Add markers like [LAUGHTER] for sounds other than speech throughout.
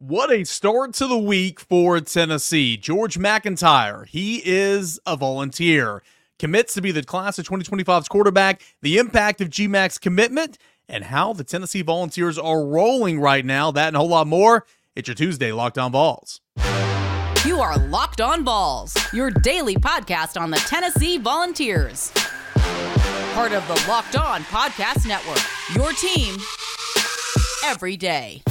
What a start to the week for Tennessee. George MacIntyre, he is a volunteer, commits to be the class of 2025's quarterback, the impact of GMAC's commitment, and how the Tennessee Volunteers are rolling right now. That and a whole lot more. It's your Tuesday Locked On Vols. You are Locked On Vols, your daily podcast on the Tennessee Volunteers. Part of the Locked On Podcast Network, your team every day.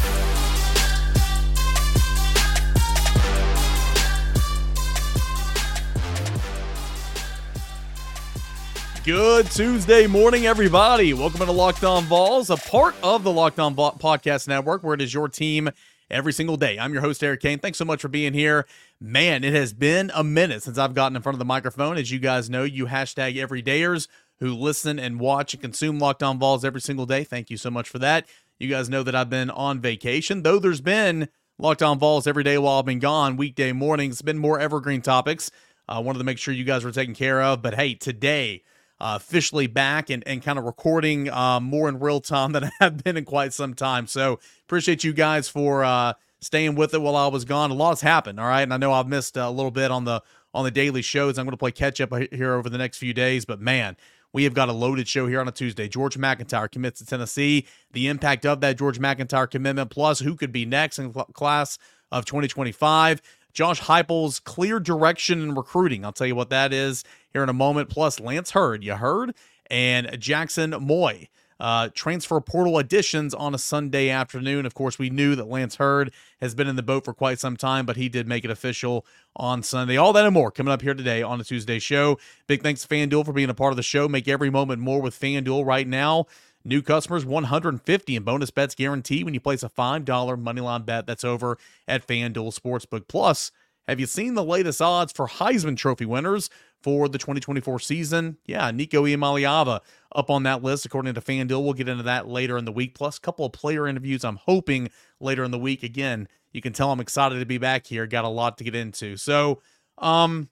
Good Tuesday morning, everybody. Welcome to Locked On Vols, a part of the Locked On Podcast Network, where it is your team every single day. I'm your host, Eric Cain. Thanks so much for being here. Man, it has been a minute since I've gotten in front of the microphone. As you guys know, you hashtag everydayers who listen and watch and consume Locked On Vols every single day. Thank you so much for that. You guys know that I've been on vacation, though there's been Locked On Vols every day while I've been gone, weekday mornings. Been more evergreen topics. I uh, wanted to make sure you guys were taken care of. But hey, today, uh, officially back and, and kind of recording uh, more in real time than [LAUGHS] I have been in quite some time. So appreciate you guys for uh, staying with it while I was gone. A lot's happened, all right, and I know I've missed a little bit on the on the daily shows. I'm going to play catch up here over the next few days, but man. We have got a loaded show here on a Tuesday. George MacIntyre commits to Tennessee. The impact of that George MacIntyre commitment, plus who could be next in class of 2025. Josh Heupel's clear direction in recruiting. I'll tell you what that is here in a moment. Plus, Lance Heard, you heard, and Jaxson Moi. Uh, transfer portal additions on a Sunday afternoon. Of course, we knew that Lance Heard has been in the boat for quite some time, but he did make it official on Sunday. All that and more coming up here today on a Tuesday show. Big thanks to FanDuel for being a part of the show. Make every moment more with FanDuel right now. New customers 150 in bonus bets guaranteed when you place a $5 moneyline bet that's over at FanDuel Sportsbook. Plus, have you seen the latest odds for Heisman Trophy winners for the 2024 season? Yeah, Nico Iamaleava up on that list according to FanDuel. We'll get into that later in the week. Plus, a couple of player interviews I'm hoping later in the week. Again, you can tell I'm excited to be back here. Got a lot to get into. So, um,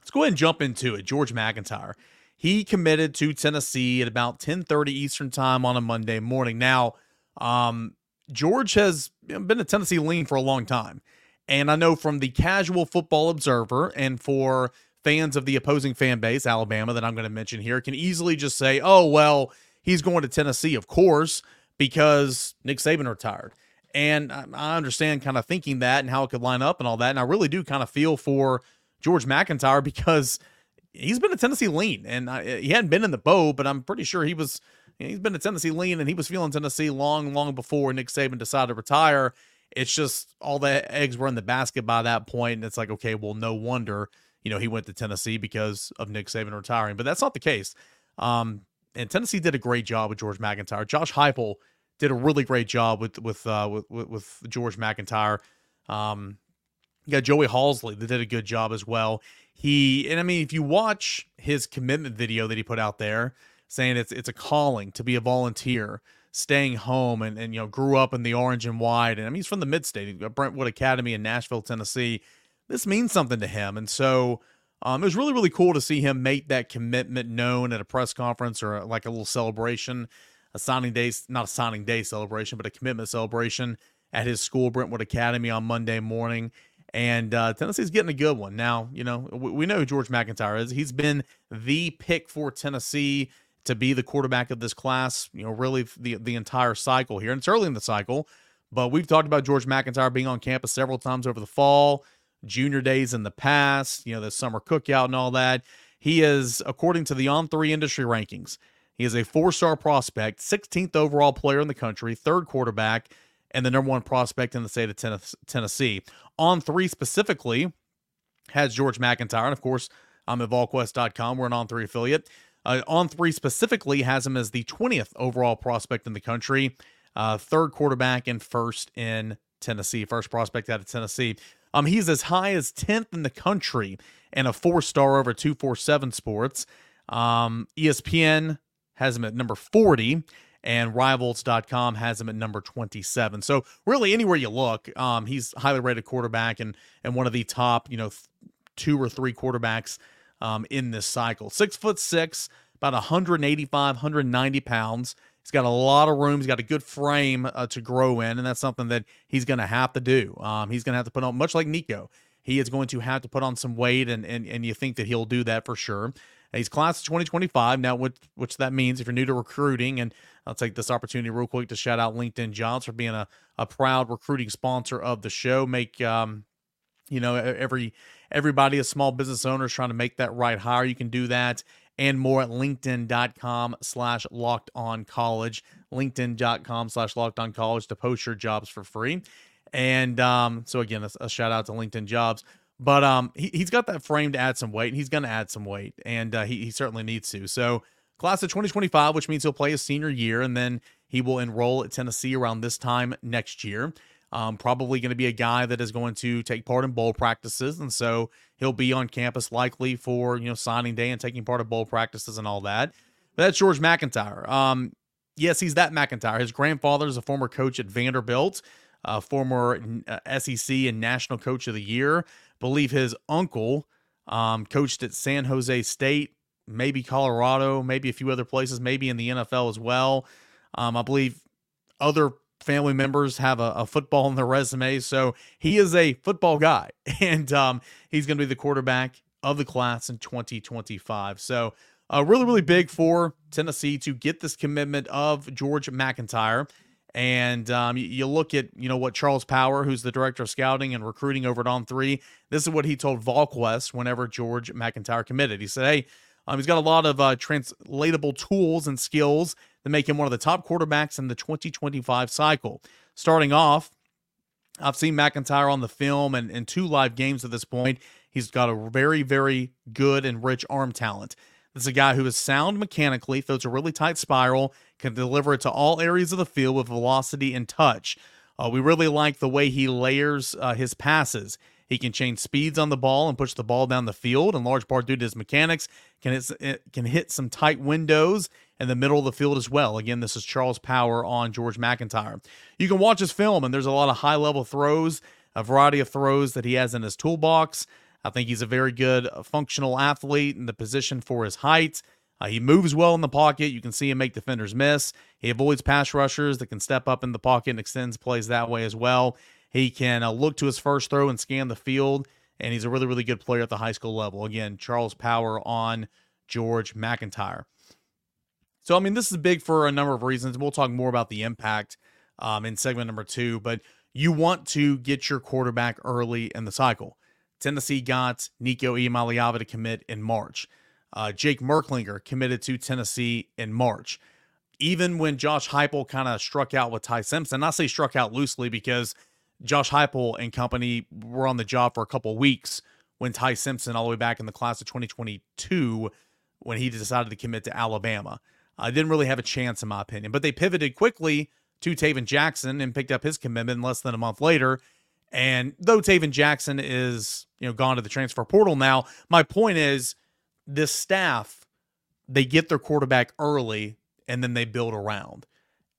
let's go ahead and jump into it. George MacIntyre. He committed to Tennessee at about 10:30 Eastern time on a Monday morning. Now, um, George has been a Tennessee lean for a long time. And I know from the casual football observer and for fans of the opposing fan base, Alabama, that I'm going to mention here, can easily just say, oh, well, he's going to Tennessee, of course, because Nick Saban retired. And I understand kind of thinking that and how it could line up and all that. And I really do kind of feel for George MacIntyre [LAUGHS] because he's been a Tennessee lean, and I, he hadn't been in the bow, but I'm pretty sure he was. He's been a Tennessee lean, and he was feeling Tennessee long, long before Nick Saban decided to retire. It's just all the eggs were in the basket by that point, and it's like, okay, well, no wonder you know he went to Tennessee because of Nick Saban retiring, but that's not the case. Um, and Tennessee did a great job with George MacIntyre. Josh Heupel did a really great job with with uh, with, with George MacIntyre. Um, got Joey Halzle that did a good job as well. He and I mean, if you watch his commitment video that he put out there, saying it's it's a calling to be a volunteer, staying home, and and you know grew up in the orange and white, and I mean he's from the mid state, Brentwood Academy in Nashville, Tennessee. This means something to him, and so um, it was really really cool to see him make that commitment known at a press conference or like a little celebration, a signing day, not a signing day celebration, but a commitment celebration at his school, Brentwood Academy, on Monday morning and uh, Tennessee's getting a good one. Now, you know, we, we know who George MacIntyre is. He's been the pick for Tennessee to be the quarterback of this class, you know, really the, the entire cycle here. And it's early in the cycle, but we've talked about George MacIntyre being on campus several times over the fall, junior days in the past, you know, the summer cookout and all that. He is, according to the On Three industry rankings, he is a four star prospect, 16th overall player in the country, third quarterback and the number one prospect in the state of Tennessee. On three specifically has George MacIntyre. And of course, I'm at VolQuest.com. We're an On three affiliate. Uh, on three specifically has him as the 20th overall prospect in the country, uh, third quarterback and first in Tennessee, first prospect out of Tennessee. Um, he's as high as 10th in the country and a four star over 247 sports. Um, ESPN has him at number 40 and rivals.com has him at number 27. So really anywhere you look, um, he's highly rated quarterback and and one of the top, you know, th- two or three quarterbacks um, in this cycle. Six foot six, about 185, 190 pounds, He's got a lot of room. He's got a good frame uh, to grow in, and that's something that he's going to have to do. Um, he's going to have to put on, much like Nico, he is going to have to put on some weight, and and, and you think that he'll do that for sure. He's class of 2025 now, which which that means if you're new to recruiting, and I'll take this opportunity real quick to shout out LinkedIn Jobs for being a, a proud recruiting sponsor of the show. Make um, you know every everybody a small business owner is trying to make that right hire. You can do that and more at linkedin.com slash locked on college linkedin.com slash locked on college to post your jobs for free and um, so again a, a, shout out to linkedin jobs but um, he, he's got that frame to add some weight and he's going to add some weight and uh, he, he certainly needs to so class of 2025 which means he'll play his senior year and then he will enroll at tennessee around this time next year um, probably going to be a guy that is going to take part in bowl practices, and so he'll be on campus likely for you know signing day and taking part of bowl practices and all that. But that's George MacIntyre. Um, yes, he's that MacIntyre. His grandfather is a former coach at Vanderbilt, a former uh, SEC and National Coach of the Year. Believe his uncle um, coached at San Jose State, maybe Colorado, maybe a few other places, maybe in the NFL as well. Um, I believe other family members have a, a, football on their resume. So he is a football guy, [LAUGHS] and um, he's going to be the quarterback of the class in 2025. So uh, really, really big for Tennessee to get this commitment of George MacIntyre. And um, you, look at you know what Charles Power, who's the director of scouting and recruiting over at On Three, this is what he told VolQuest whenever George MacIntyre committed. He said, "Hey, um, he's got a lot of uh, translatable tools and skills that make him one of the top quarterbacks in the 2025 cycle. Starting off, I've seen MacIntyre on the film and, in two live games at this point. He's got a very, very good and rich arm talent. This is a guy who is sound mechanically, throws a really tight spiral, can deliver it to all areas of the field with velocity and touch. Uh, we really like the way he layers uh, his passes. He can change speeds on the ball and push the ball down the field, in large part due to his mechanics. Can hit, can hit some tight windows in the middle of the field as well. Again, this is Charles Power on George MacIntyre. You can watch his film, and there's a lot of high level throws, a variety of throws that he has in his toolbox. I think he's a very good uh, functional athlete in the position for his height. Uh, he moves well in the pocket. You can see him make defenders miss. He avoids pass rushers that can step up in the pocket and extends plays that way as well. He can uh, look to his first throw and scan the field, and he's a really, really good player at the high school level. Again, Charles Power on George MacIntyre. So, I mean, this is big for a number of reasons. We'll talk more about the impact um, in segment number two, but you want to get your quarterback early in the cycle. Tennessee got Nico Iamaleava to commit in March. Uh, Jake Merklinger committed to Tennessee in March even when Josh Heupel kind of struck out with Ty Simpson, I say struck out loosely because Josh Heupel and company were on the job for a couple weeks when Ty Simpson, all the way back in the class of 2022, when he decided to commit to Alabama. Uh, didn't really have a chance, in my opinion, but they pivoted quickly to Tayven Jackson and picked up his commitment less than a month later. And though Tayven Jackson is, you know, gone to the transfer portal now, my point is this staff, they get their quarterback early and then they build around.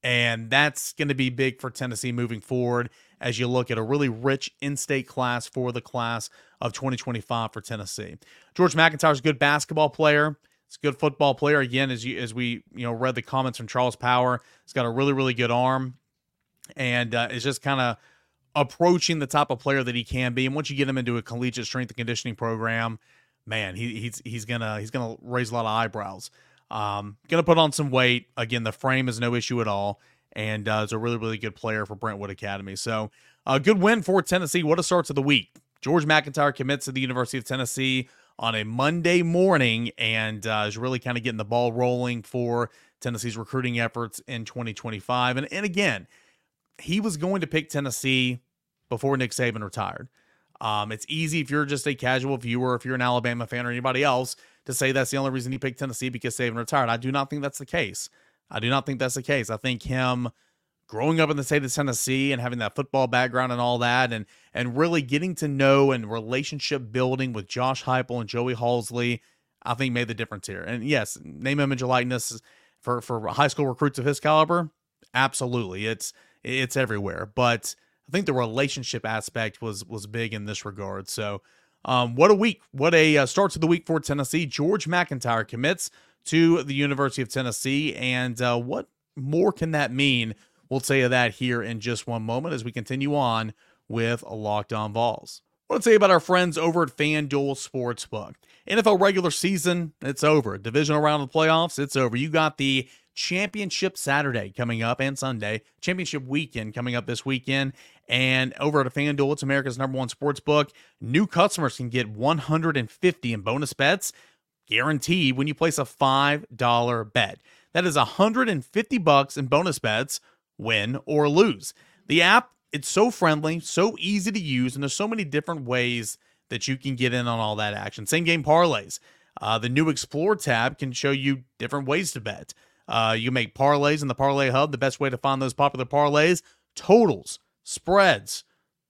And that's going to be big for Tennessee moving forward as you look at a really rich in-state class for the class of 2025 for Tennessee. George MacIntyre's a good basketball player. He's a good football player. Again, as you as we you know read the comments from Charles Power, he's got a really really good arm, and uh, is just kind of approaching the type of player that he can be. And once you get him into a collegiate strength and conditioning program, man, he, he's he's gonna he's gonna raise a lot of eyebrows. Um, gonna put on some weight. Again, the frame is no issue at all and uh, is a really, really good player for Brentwood Academy. So, a uh, good win for Tennessee. What a start to the week. George MacIntyre commits to the University of Tennessee on a Monday morning and uh, is really kind of getting the ball rolling for Tennessee's recruiting efforts in 2025. And, and again, he was going to pick Tennessee before Nick Saban retired. Um, it's easy if you're just a casual viewer, if you're an Alabama fan or anybody else, to say that's the only reason he picked Tennessee because Saban retired. I do not think that's the case. I do not think that's the case. I think him growing up in the state of Tennessee and having that football background and all that, and and really getting to know and relationship building with Josh Heupel and Joey Halzle, I think made the difference here. And yes, name, image, likeness for for high school recruits of his caliber, absolutely, it's it's everywhere. But I think the relationship aspect was was big in this regard. So, um, what a week! What a uh, start to the week for Tennessee. George MacIntyre commits to the University of Tennessee. And uh, what more can that mean? We'll tell you that here in just one moment as we continue on with Locked On Vols. I want to tell you about our friends over at FanDuel Sportsbook. NFL regular season, it's over. Divisional round of the playoffs, it's over. You got the championship Saturday coming up and Sunday, championship weekend coming up this weekend. And over at FanDuel, it's America's number one sports book. New customers can get 150 in bonus bets guaranteed when you place a $5 bet. That is 150 bucks in bonus bets, win or lose. The app, it's so friendly, so easy to use, and there's so many different ways that you can get in on all that action. Same game parlays. Uh, the new Explore tab can show you different ways to bet. Uh, you make parlays in the Parlay Hub. The best way to find those popular parlays, totals, spreads,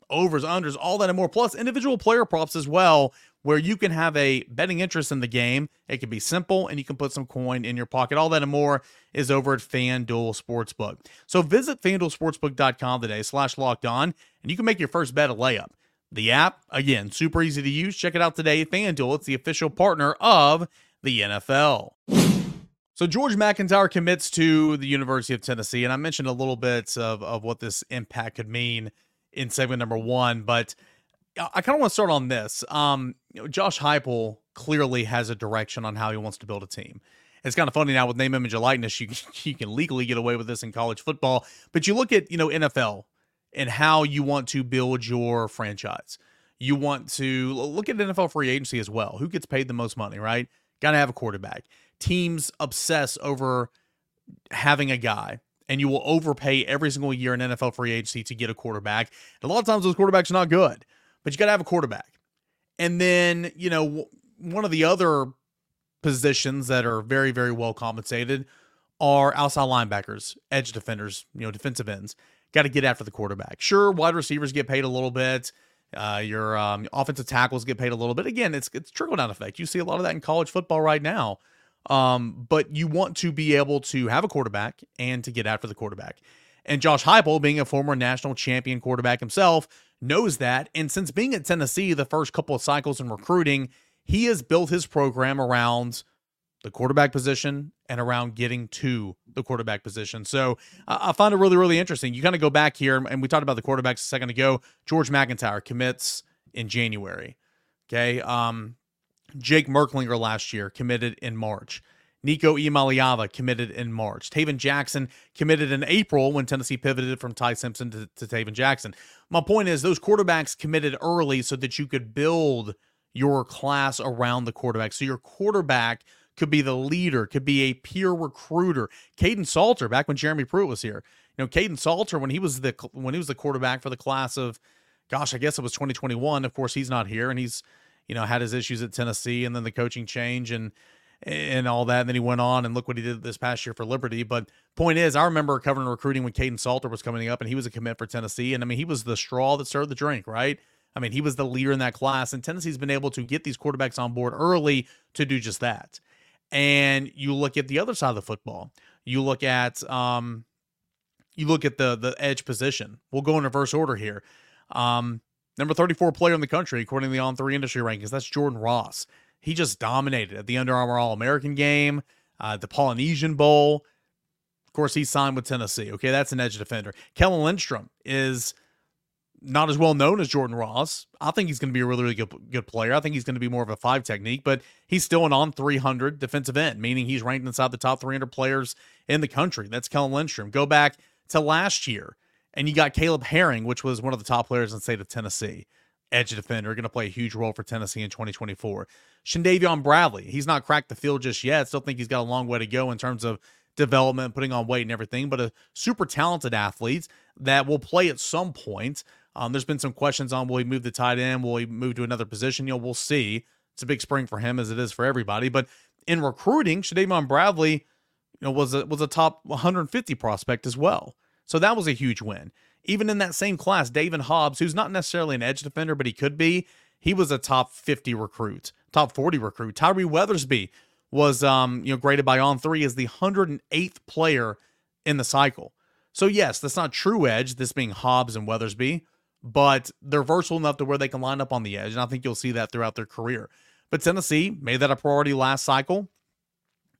overs, unders, all that and more, plus individual player props as well, where you can have a betting interest in the game. It can be simple and you can put some coin in your pocket. All that and more is over at FanDuel Sportsbook. So visit fanduelsportsbook.com today slash locked on and you can make your first bet a layup. The app, again, super easy to use. Check it out today. FanDuel, it's the official partner of the NFL. So George MacIntyre commits to the University of Tennessee, and I mentioned a little bit of, of what this impact could mean in segment number one, but I kind of want to start on this. Um, you know, Josh Heupel clearly has a direction on how he wants to build a team. It's kind of funny now with name, image, and likeness. You [LAUGHS] you can legally get away with this in college football, but you look at you know NFL and how you want to build your franchise. You want to look at NFL free agency as well. Who gets paid the most money, right? Got to have a quarterback teams obsess over having a guy and you will overpay every single year in NFL free agency to get a quarterback. And a lot of times those quarterbacks are not good, but you got to have a quarterback. And then, you know, one of the other positions that are very, very well compensated are outside linebackers, edge defenders, you know, defensive ends. Got to get after the quarterback. Sure, wide receivers get paid a little bit. Uh, your um, offensive tackles get paid a little bit. Again, it's it's trickle down effect. You see a lot of that in college football right now. Um, but you want to be able to have a quarterback and to get after the quarterback. And Josh Heupel, being a former national champion quarterback himself, knows that. And since being at Tennessee the first couple of cycles in recruiting, he has built his program around the quarterback position and around getting to the quarterback position. So I find it really, really interesting. You kind of go back here, and we talked about the quarterbacks a second ago. George MacIntyre commits in January. Okay. Um, Jake Merklinger last year committed in March. Nico Iamaleava committed in March. Tayven Jackson committed in April when Tennessee pivoted from Ty Simpson to, to Tayven Jackson. My point is, those quarterbacks committed early so that you could build your class around the quarterback. So your quarterback could be the leader, could be a peer recruiter. Kaidon Salter, back when Jeremy Pruitt was here, you know, Kaidon Salter when he was the when he was the quarterback for the class of, gosh, I guess it was 2021. Of course, he's not here, and he's you know, had his issues at Tennessee and then the coaching change and and all that. And then he went on and look what he did this past year for Liberty. But point is, I remember covering recruiting when Kaidon Salter was coming up and he was a commit for Tennessee. And I mean, he was the straw that stirred the drink, right? I mean, he was the leader in that class. And Tennessee's been able to get these quarterbacks on board early to do just that. And you look at the other side of the football. You look at um, you look at the the edge position. We'll go in reverse order here. Um, Number 34 player in the country, according to the On 3 industry rankings. That's Jordan Ross. He just dominated at the Under Armour All American game, uh, the Polynesian Bowl. Of course, he signed with Tennessee. Okay, that's an edge defender. Kellen Lindstrom is not as well known as Jordan Ross. I think he's going to be a really, really good, good player. I think he's going to be more of a five technique, but he's still an on 300 defensive end, meaning he's ranked inside the top 300 players in the country. That's Kellen Lindstrom. Go back to last year. And you got Caleb Herring, which was one of the top players in the state of Tennessee. Edge defender, going to play a huge role for Tennessee in 2024. Shandavion Bradley, he's not cracked the field just yet. Still think he's got a long way to go in terms of development, putting on weight and everything, but a super talented athlete that will play at some point. Um, there's been some questions on will he move the tight end? Will he move to another position? You know, we'll see. It's a big spring for him as it is for everybody. But in recruiting, Shandavion Bradley, you know, was a was a top 150 prospect as well. So that was a huge win. Even in that same class, Daevin Hobbs, who's not necessarily an edge defender, but he could be, he was a top 50 recruit, top 40 recruit. Tyree Weathersby was um, you know, graded by On 3 as the 108th player in the cycle. So yes, that's not true edge, this being Hobbs and Weathersby, but they're versatile enough to where they can line up on the edge, and I think you'll see that throughout their career. But Tennessee made that a priority last cycle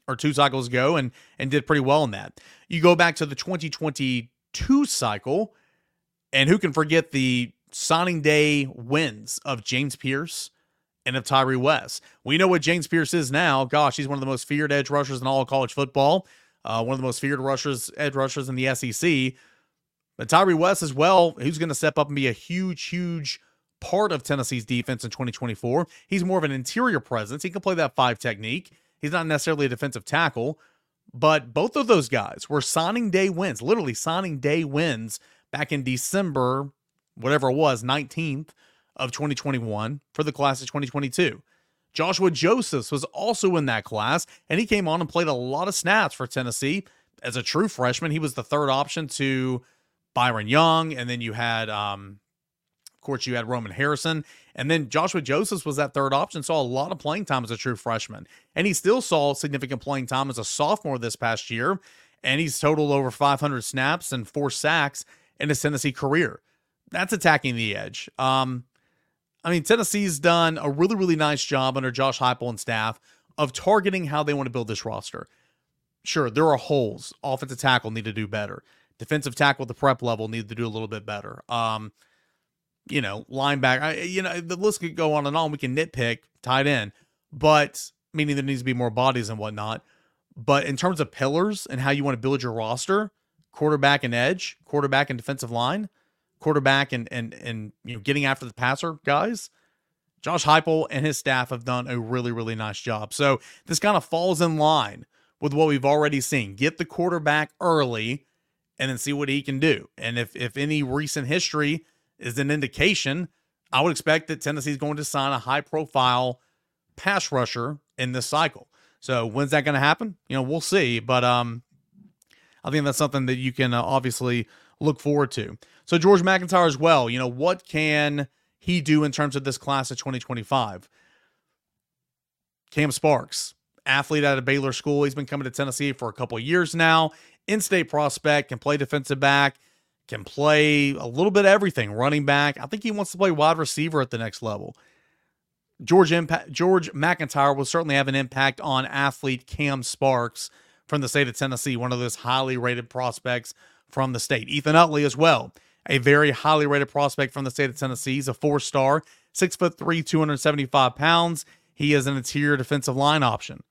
or two cycles ago and and did pretty well in that. You go back to the 2022 cycle, and who can forget the signing day wins of James Pearce and of Tyree West? We know what James Pearce is now. Gosh, he's one of the most feared edge rushers in all of college football. Uh, one of the most feared rushers, edge rushers in the SEC. But Tyree West as well, who's going to step up and be a huge, huge part of Tennessee's defense in 2024. He's more of an interior presence. He can play that five technique. He's not necessarily a defensive tackle, but both of those guys were signing day wins, literally signing day wins back in December, whatever it was, 19th of 2021 for the class of 2022. Joshua Josephs was also in that class, and he came on and played a lot of snaps for Tennessee as a true freshman. He was the third option to Byron Young, and then you had um, of course, you had Roman Harrison, and then Joshua Josephs was that third option. Saw a lot of playing time as a true freshman, and he still saw significant playing time as a sophomore this past year. And he's totaled over 500 snaps and four sacks in his Tennessee career. That's attacking the edge. Um, I mean, Tennessee's done a really, really nice job under Josh Heupel and staff of targeting how they want to build this roster. Sure, there are holes. Offensive tackle need to do better. Defensive tackle at the prep level need to do a little bit better. Um, you know, linebacker. You know, the list could go on and on. We can nitpick tight end, but meaning there needs to be more bodies and whatnot. But in terms of pillars and how you want to build your roster, quarterback and edge, quarterback and defensive line, quarterback and and and you know getting after the passer guys. Josh Heupel and his staff have done a really really nice job. So this kind of falls in line with what we've already seen. Get the quarterback early and then see what he can do. And if if any recent history is an indication. I would expect that Tennessee is going to sign a high profile pass rusher in this cycle. So when's that going to happen? You know, we'll see. But um, I think that's something that you can uh, obviously look forward to. So George MacIntyre as well. You know, what can he do in terms of this class of 2025? Cam Sparks, athlete out of Baylor School. He's been coming to Tennessee for a couple years now. In-state prospect, can play defensive back can play a little bit of everything, running back. I think he wants to play wide receiver at the next level. George impact, George MacIntyre will certainly have an impact on athlete Cam Sparks from the state of Tennessee, one of those highly rated prospects from the state. Ethan Utley as well, a very highly rated prospect from the state of Tennessee. He's a four star, six foot three, 275 pounds. He is an interior defensive line option.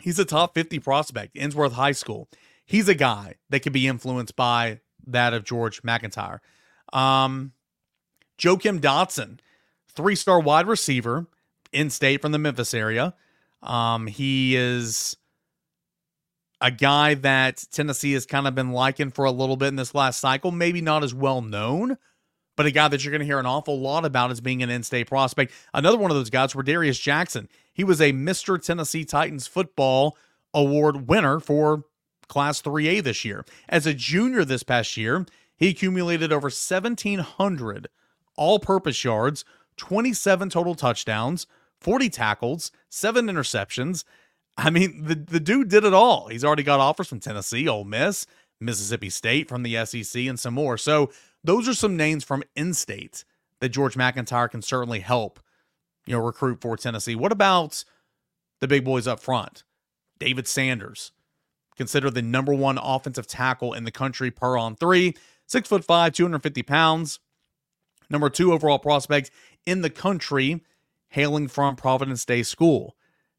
He's a top 50 prospect, Ensworth High School he's a guy that could be influenced by that of George MacIntyre. Um, Joakim Dotson, three star wide receiver in state from the Memphis area. Um, he is a guy that Tennessee has kind of been liking for a little bit in this last cycle. Maybe not as well known, but a guy that you're going to hear an awful lot about as being an in state prospect. Another one of those guys were Darius Jackson. He was a Mr. Tennessee Titans football award winner for Class 3A this year. As a junior this past year, he accumulated over 1,700 all purpose yards, 27 total touchdowns, 40 tackles, seven interceptions. I mean, the, the dude did it all. He's already got offers from Tennessee, Ole Miss, Mississippi State, from the SEC, and some more. So, those are some names from in state that George MacIntyre can certainly help, you know, recruit for Tennessee. What about the big boys up front? David Sanders, considered the number one offensive tackle in the country per on three. Six foot five, 250 pounds. Number two overall prospect in the country, hailing from Providence Day School.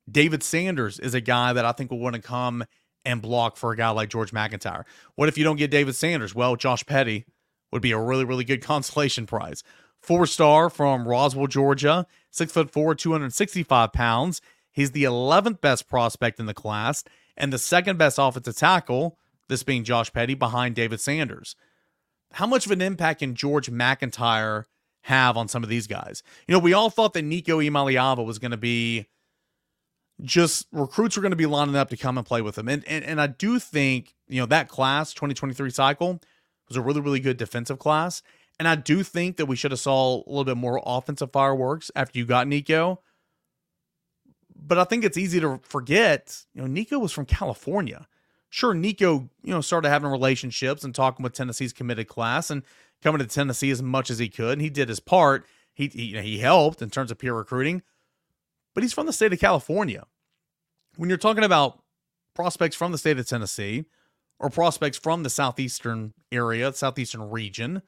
David Sanders is a guy that I think will want to come and block for a guy like George MacIntyre. What if you don't get David Sanders? Well, Josh Petty would be a really, really good [LAUGHS] consolation prize. Four star from Roswell, Georgia, six foot four, 265 pounds. He's the 11th best prospect in the class and the second best offensive tackle, this being Josh Petty, behind David Sanders. How much of an impact can George MacIntyre have on some of these guys? You know, we all thought that Nico Iamaleava was going to be just recruits were going to be lining up to come and play with him. And, and and I do think, you know, that class 2023 cycle was a really, really good defensive class. And I do think that we should have saw a little bit more offensive fireworks after you got Nico but I think it's easy to forget, you know, Nico was from California. Sure, Nico, you know, started having relationships and talking with Tennessee's committed class and coming to Tennessee as much as he could. And he did his part. He, he, he helped in terms of peer recruiting, but he's from the state of California. when you're talking about prospects from the state of Tennessee or prospects from the southeastern area, southeastern region,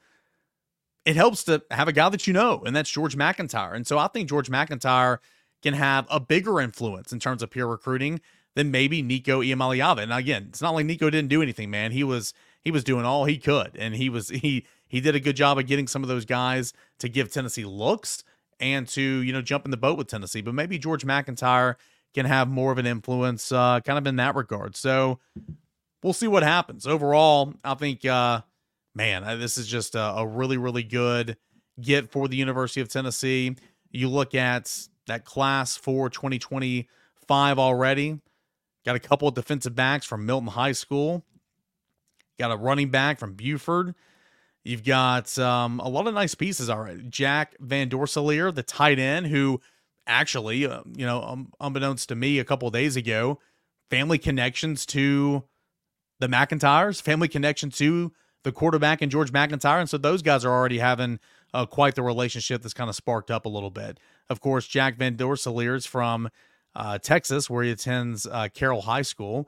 it helps to have a guy that you know, and that's George MacIntyre. And so I think George MacIntyre can have a bigger influence in terms of peer recruiting than maybe Nico Iamaleava. And again, it's not like Nico didn't do anything, man. He was he was doing all he could, and he was he he did a good job of getting some of those guys to give Tennessee looks and to you know jump in the boat with Tennessee. But maybe George MacIntyre can have more of an influence, uh, kind of in that regard. So we'll see what happens. Overall, I think, uh, man, this is just a, a really really good get for the University of Tennessee. You look at that class for 2025 already. Got a couple of defensive backs from Milton High School. Got a running back from Buford. You've got um, a lot of nice pieces already. Jack Van Dorselaer, the tight end, who actually, uh, you know, um, unbeknownst to me a couple days ago, family connections to the MacIntyres, family connection to the quarterback and George MacIntyre. And so those guys are already having uh, quite the relationship that's kind of sparked up a little bit. Of course, Jack Van Dorselaer's from uh, Texas, where he attends uh, Carroll High School.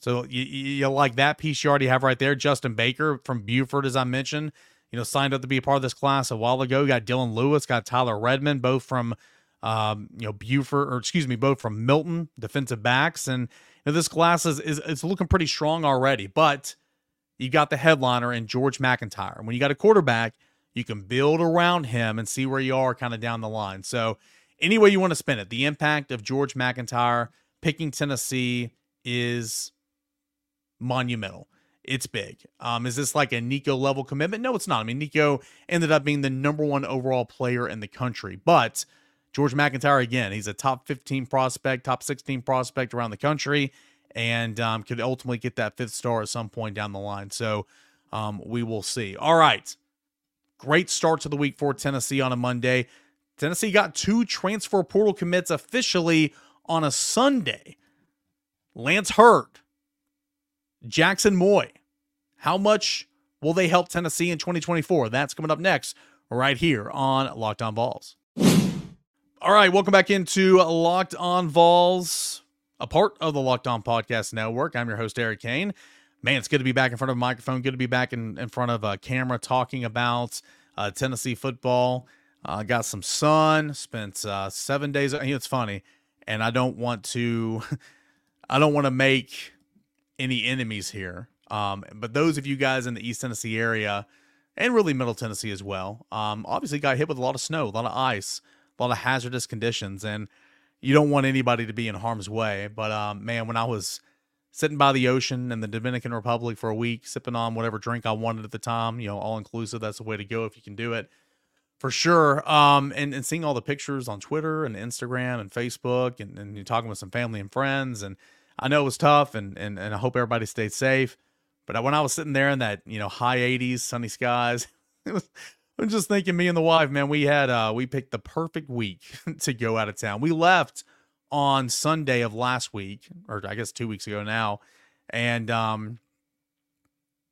So you, you like that piece you already have right there. Justin Baker from Buford, as I mentioned, you know, signed up to be a part of this class a while ago. You got Dylan Lewis, got Tyler Redmond, both from um, you know, Buford, or excuse me, both from Milton, defensive backs. And you know, this class is, is it's looking pretty strong already, but you got the headliner in George MacIntyre. When you got a quarterback, you can build around him and see where you are kind of down the line. So any way you want to spin it, the impact of George MacIntyre picking Tennessee is monumental. It's big. Um, is this like a Nico level commitment? No, it's not. I mean, Nico ended up being the number one overall player in the country, but George MacIntyre again, he's a top 15 prospect, top 16 prospect around the country, and um, could ultimately get that fifth star at some point down the line. So um, we will see. All right. Great start to the week for Tennessee on a Monday. Tennessee got two transfer portal commits officially on a Sunday. Lance Heard, Jaxson Moi. How much will they help Tennessee in 2024? That's coming up next, right here on Locked On Vols. All right, welcome back into Locked On Vols, a part of the Locked On Podcast Network. I'm your host, Eric Cain. Man, it's good to be back in front of a microphone. Good to be back in, in front of a camera talking about uh, Tennessee football. Uh, got some sun. Spent uh, seven days. It's funny, and I don't want to. [LAUGHS] I don't want to make any enemies here. Um, but those of you guys in the East Tennessee area, and really Middle Tennessee as well, um, obviously got hit with a lot of snow, a lot of ice, a lot of hazardous conditions, and you don't want anybody to be in harm's way. But um, man, when I was sitting by the ocean in the Dominican Republic for a week, sipping on whatever drink I wanted at the time, you know, all inclusive, that's the way to go if you can do it for sure. Um, and, and seeing all the pictures on Twitter and Instagram and Facebook and, and talking with some family and friends. And I know it was tough and, and, and I hope everybody stayed safe. But when I was sitting there in that, you know, high 80s, sunny skies, [LAUGHS] it was, I'm just thinking me and the wife, man, we had, uh, we picked the perfect week [LAUGHS] to go out of town. We left on Sunday of last week, or I guess two weeks ago now. And, um,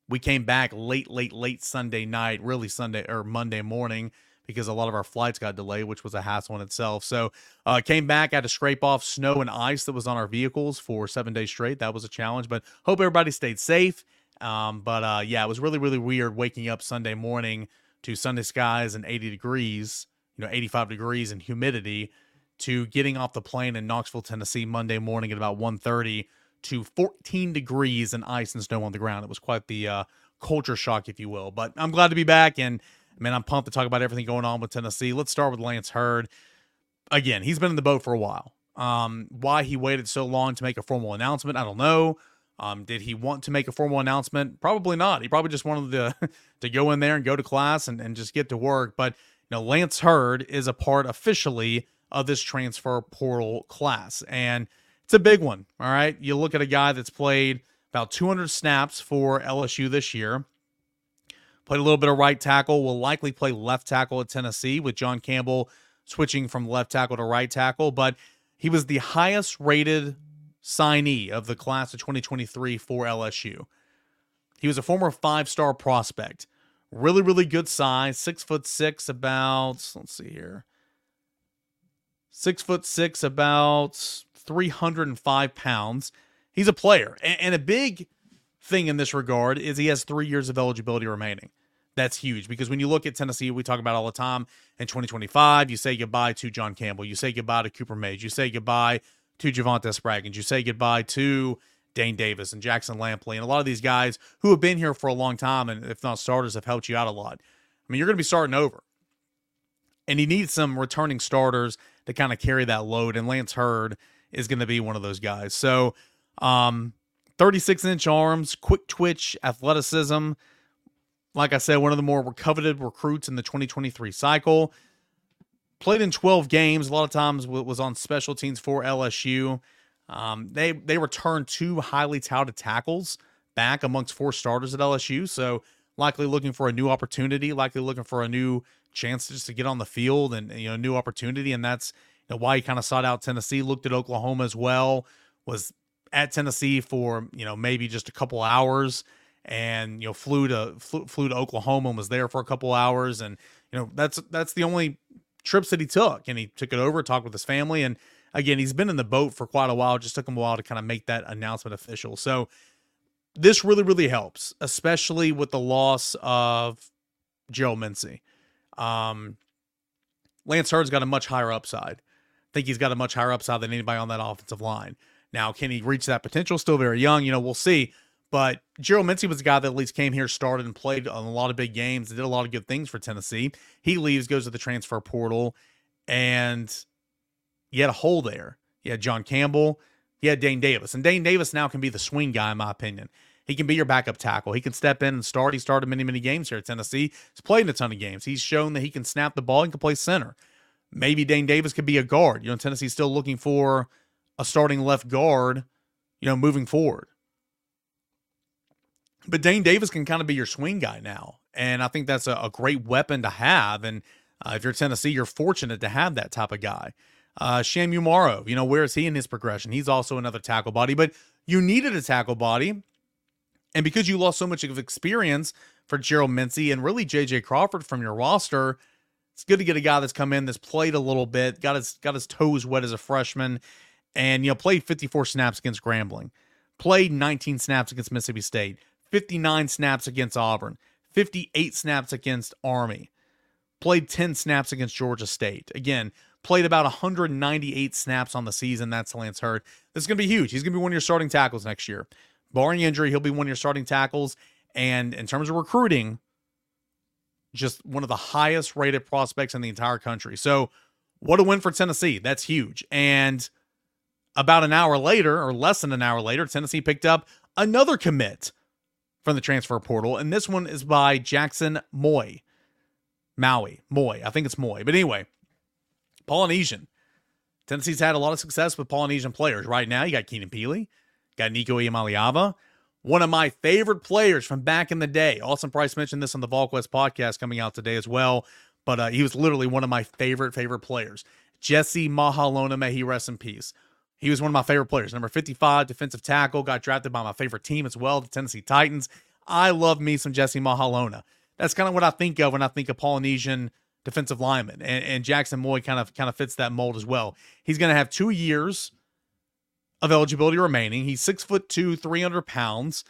we came back late, late, late Sunday night, really Sunday or Monday morning because a lot of our flights got delayed, which was a hassle in itself. So uh, came back, had to scrape off snow and ice that was on our vehicles for seven days straight. That was a challenge, but hope everybody stayed safe. Um, but uh, yeah, it was really, really weird waking up Sunday morning to Sunday skies and 80 degrees, you know, 85 degrees and humidity to getting off the plane in Knoxville, Tennessee Monday morning at about 1.30 to 14 degrees and ice and snow on the ground. It was quite the uh, culture shock, if you will. But I'm glad to be back and – Man, I'm pumped to talk about everything going on with Tennessee. Let's start with Lance Heard. Again, he's been in the boat for a while. Um, why he waited so long to make a formal announcement, I don't know. Um, did he want to make a formal announcement? Probably not. He probably just wanted to [LAUGHS] to go in there and go to class and, and just get to work. But you know, Lance Heard is a part officially of this transfer portal class, and it's a big one. All right, you look at a guy that's played about 200 snaps for LSU this year. Played a little bit of right tackle. Will likely play left tackle at Tennessee with John Campbell switching from left tackle to right tackle. But he was the highest rated signee of the class of 2023 for LSU. He was a former five star prospect. Really, really good size. Six foot six, about, let's see here. Six foot six, about 305 pounds. He's a player. And, and a big thing in this regard is he has three years of eligibility remaining. That's huge because when you look at Tennessee, we talk about all the time in 2025, you say goodbye to John Campbell, you say goodbye to Cooper Mays, you say goodbye to Javante Spraggins, you say goodbye to Dane Davis and Jackson Lampley, and a lot of these guys who have been here for a long time and if not starters have helped you out a lot. I mean, you're going to be starting over. And he needs some returning starters to kind of carry that load. And Lance Heard is going to be one of those guys. So, um, 36 inch arms, quick twitch, athleticism. Like I said, one of the more coveted recruits in the 2023 cycle. Played in 12 games. A lot of times was on special teams for LSU. Um, they they returned two highly touted tackles back amongst four starters at LSU. So likely looking for a new opportunity, likely looking for a new chance just to get on the field and you know new opportunity. And that's you know, why he kind of sought out Tennessee. Looked at Oklahoma as well. Was at Tennessee for you know maybe just a couple hours, and you know flew to flew, flew to Oklahoma and was there for a couple hours. And you know that's that's the only trips that he took, and he took it over, talked with his family, and again he's been in the boat for quite a while. Just took him a while to kind of make that announcement official. So this really, really helps, especially with the loss of Joe Mincey. Um, Lance Heard's got a much higher upside. I think he's got a much higher upside than anybody on that offensive line. Now, can he reach that potential? Still very young, you know, we'll see. But Gerald Mincey was a guy that at least came here, started and played on a lot of big games, and did a lot of good things for Tennessee. He leaves, goes to the transfer portal, and you had a hole there. You had John Campbell, he had Dane Davis. And Dane Davis now can be the swing guy, in my opinion. He can be your backup tackle. He can step in and start. He started many, many games here at Tennessee. He's played in a ton of games. He's shown that he can snap the ball and can play center. Maybe Dane Davis could be a guard. You know, Tennessee's still looking for a starting left guard, you know, moving forward. But Dane Davis can kind of be your swing guy now. And I think that's a, a great weapon to have. And uh, if you're Tennessee, you're fortunate to have that type of guy. Uh, Shamu Maro, you know, where is he in his progression? He's also another tackle body, but you needed a tackle body. And because you lost so much of experience for Gerald Mincey and really JJ Crawford from your roster, it's good to get a guy that's come in that's played a little bit, got his got his toes wet as a freshman, and you know, played 54 snaps against Grambling, played 19 snaps against Mississippi State, 59 snaps against Auburn, 58 snaps against Army, played 10 snaps against Georgia State. Again, played about 198 snaps on the season. That's Lance Heard. This is going to be huge. He's going to be one of your starting tackles next year. Barring injury, he'll be one of your starting tackles. And in terms of recruiting, just one of the highest rated prospects in the entire country. So, what a win for Tennessee. That's huge. And about an hour later, or less than an hour later, Tennessee picked up another commit from the transfer portal. And this one is by Jaxson Moi. Maui. Moy. I think it's Moy. But anyway, Polynesian. Tennessee's had a lot of success with Polynesian players. Right now, you got Keenan Pili, got Nico Iamaleava, one of my favorite players from back in the day. Austin Price mentioned this on the VolQuest podcast coming out today as well, but uh, he was literally one of my favorite, favorite players. Jesse Mahelona, may he rest in peace. He was one of my favorite players. Number 55, defensive tackle, got drafted by my favorite team as well, the Tennessee Titans. I love me some Jesse Mahelona. That's kind of what I think of when I think of Polynesian defensive lineman, and, and Jaxson Moi kind of kind of fits that mold as well. He's going to have two years of eligibility remaining. He's six foot two, three hundred pounds.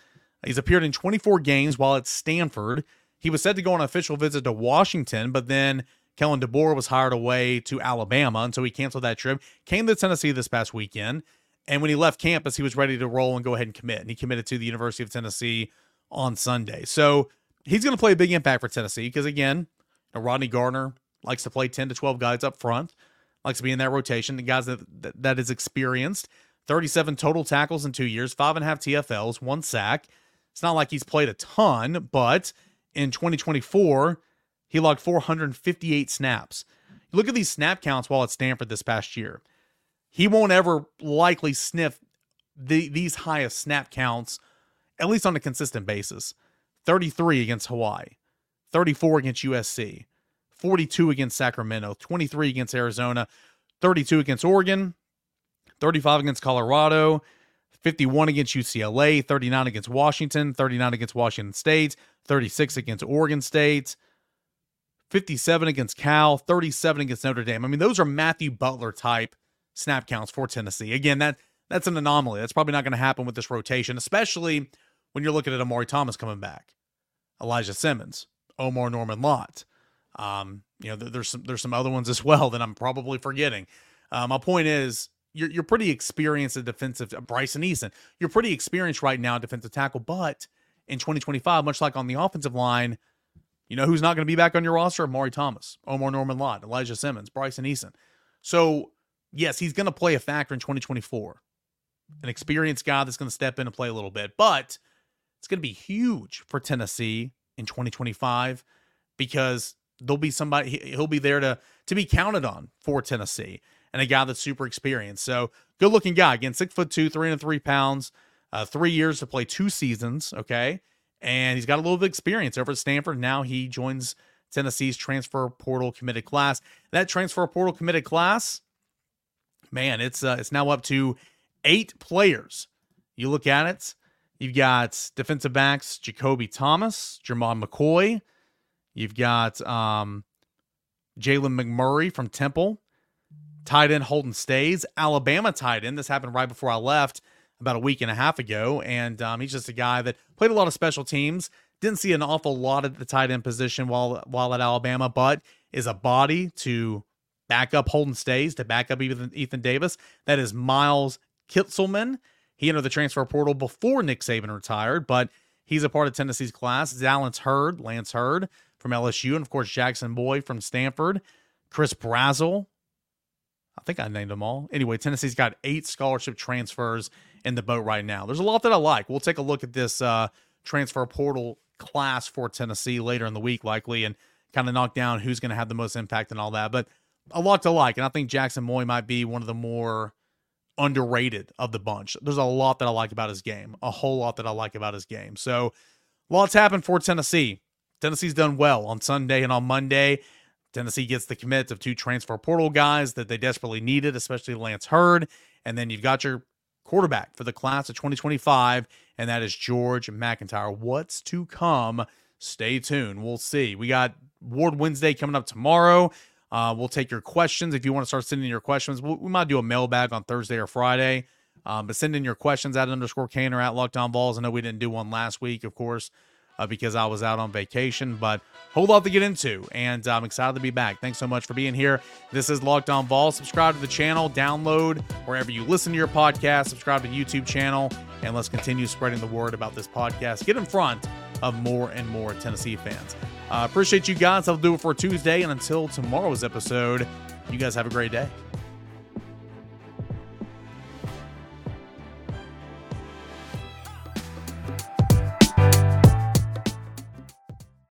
He's appeared in 24 games while at Stanford. He was said to go on an official visit to Washington, but then Kalen DeBoer was hired away to Alabama, and so he canceled that trip. Came to Tennessee this past weekend, and when he left campus, he was ready to roll and go ahead and commit. And he committed to the University of Tennessee on Sunday. So he's going to play a big impact for Tennessee because, again, now, Rodney Garner likes to play 10 to 12 guys up front, likes to be in that rotation. The guys that, that is experienced. 37 total tackles in two years, five and a half TFLs, one sack. It's not like he's played a ton, but in 2024, he logged 458 snaps. Look at these snap counts while at Stanford this past year. He won't ever likely sniff the, these highest snap counts, at least on a consistent basis. 33 against Hawaii, 34 against USC, 42 against Sacramento, 23 against Arizona, 32 against Oregon, 35 against Colorado, 51 against UCLA, 39 against Washington, 39 against Washington State, 36 against Oregon State, 57 against Cal, 37 against Notre Dame. I mean, those are Matthew Butler type snap counts for Tennessee. Again, that that's an anomaly. That's probably not going to happen with this rotation, especially when you're looking at Omari Thomas coming back, Elijah Simmons, Omar Norman Lott. Um, you know, there's some there's some other ones as well that I'm probably forgetting. Uh, my point is, you're you're pretty experienced at defensive. Uh, Bryson Eason, you're pretty experienced right now at defensive tackle, but in 2025, much like on the offensive line, you know who's not going to be back on your roster? Omari Thomas, Omarr Norman-Lott, Elijah Simmons, Bryson Eason. So yes, he's going to play a factor in 2024. An experienced guy that's going to step in and play a little bit, but it's going to be huge for Tennessee in 2025 because there'll be somebody he'll be there to to be counted on for Tennessee and a guy that's super experienced. So good looking guy again, six foot two, three and three pounds, uh, three years to play two seasons. Okay, and he's got a little bit of experience over at Stanford. Now he joins Tennessee's transfer portal committed class. That transfer portal committed class, man, it's uh, it's now up to eight players. You look at it. You've got defensive backs Jacoby Thomas, Jermod McCoy, You've got um, Jalen McMurray from Temple, tight end Holden Staes, Alabama tight end. This happened right before I left about a week and a half ago, and um, he's just a guy that played a lot of special teams. Didn't see an awful lot at the tight end position while while at Alabama, but is a body to back up Holden Staes, to back up Ethan, Ethan Davis. That is Miles Kitselman. He entered the transfer portal before Nick Saban retired, but he's a part of Tennessee's class. Zalance Heard, Lance Heard from LSU, and of course Jaxson Moi from Stanford, Chris Brazzell. I think I named them all. Anyway, Tennessee's got eight scholarship transfers in the boat right now. There's a lot that I like. We'll take a look at this uh, transfer portal class for Tennessee later in the week, likely, and kind of knock down who's going to have the most impact and all that. But a lot to like, and I think Jaxson Moi might be one of the more underrated of the bunch. There's a lot that I like about his game, a whole lot that I like about his game. So, lots happened for Tennessee. Tennessee's done well on Sunday and on Monday. Tennessee gets the commits of two transfer portal guys that they desperately needed, especially Lance Heard. And then you've got your quarterback for the class of 2025, and that is George MacIntyre. What's to come? Stay tuned. We'll see. We got Ward Wednesday coming up tomorrow. Uh, we'll take your questions. If you want to start sending your questions, we, we might do a mailbag on Thursday or Friday. Um, but send in your questions at underscore Kane or at Locked On Vols. I know we didn't do one last week, of course uh, because I was out on vacation. But whole lot to get into, and I'm excited to be back. Thanks so much for being here. This is Locked On Vol. Subscribe to the channel, download wherever you listen to your podcast, subscribe to the YouTube channel, and let's continue spreading the word about this podcast. Get in front of more and more Tennessee fans. Uh, appreciate you guys. I'll do it for Tuesday. And until tomorrow's episode, you guys have a great day.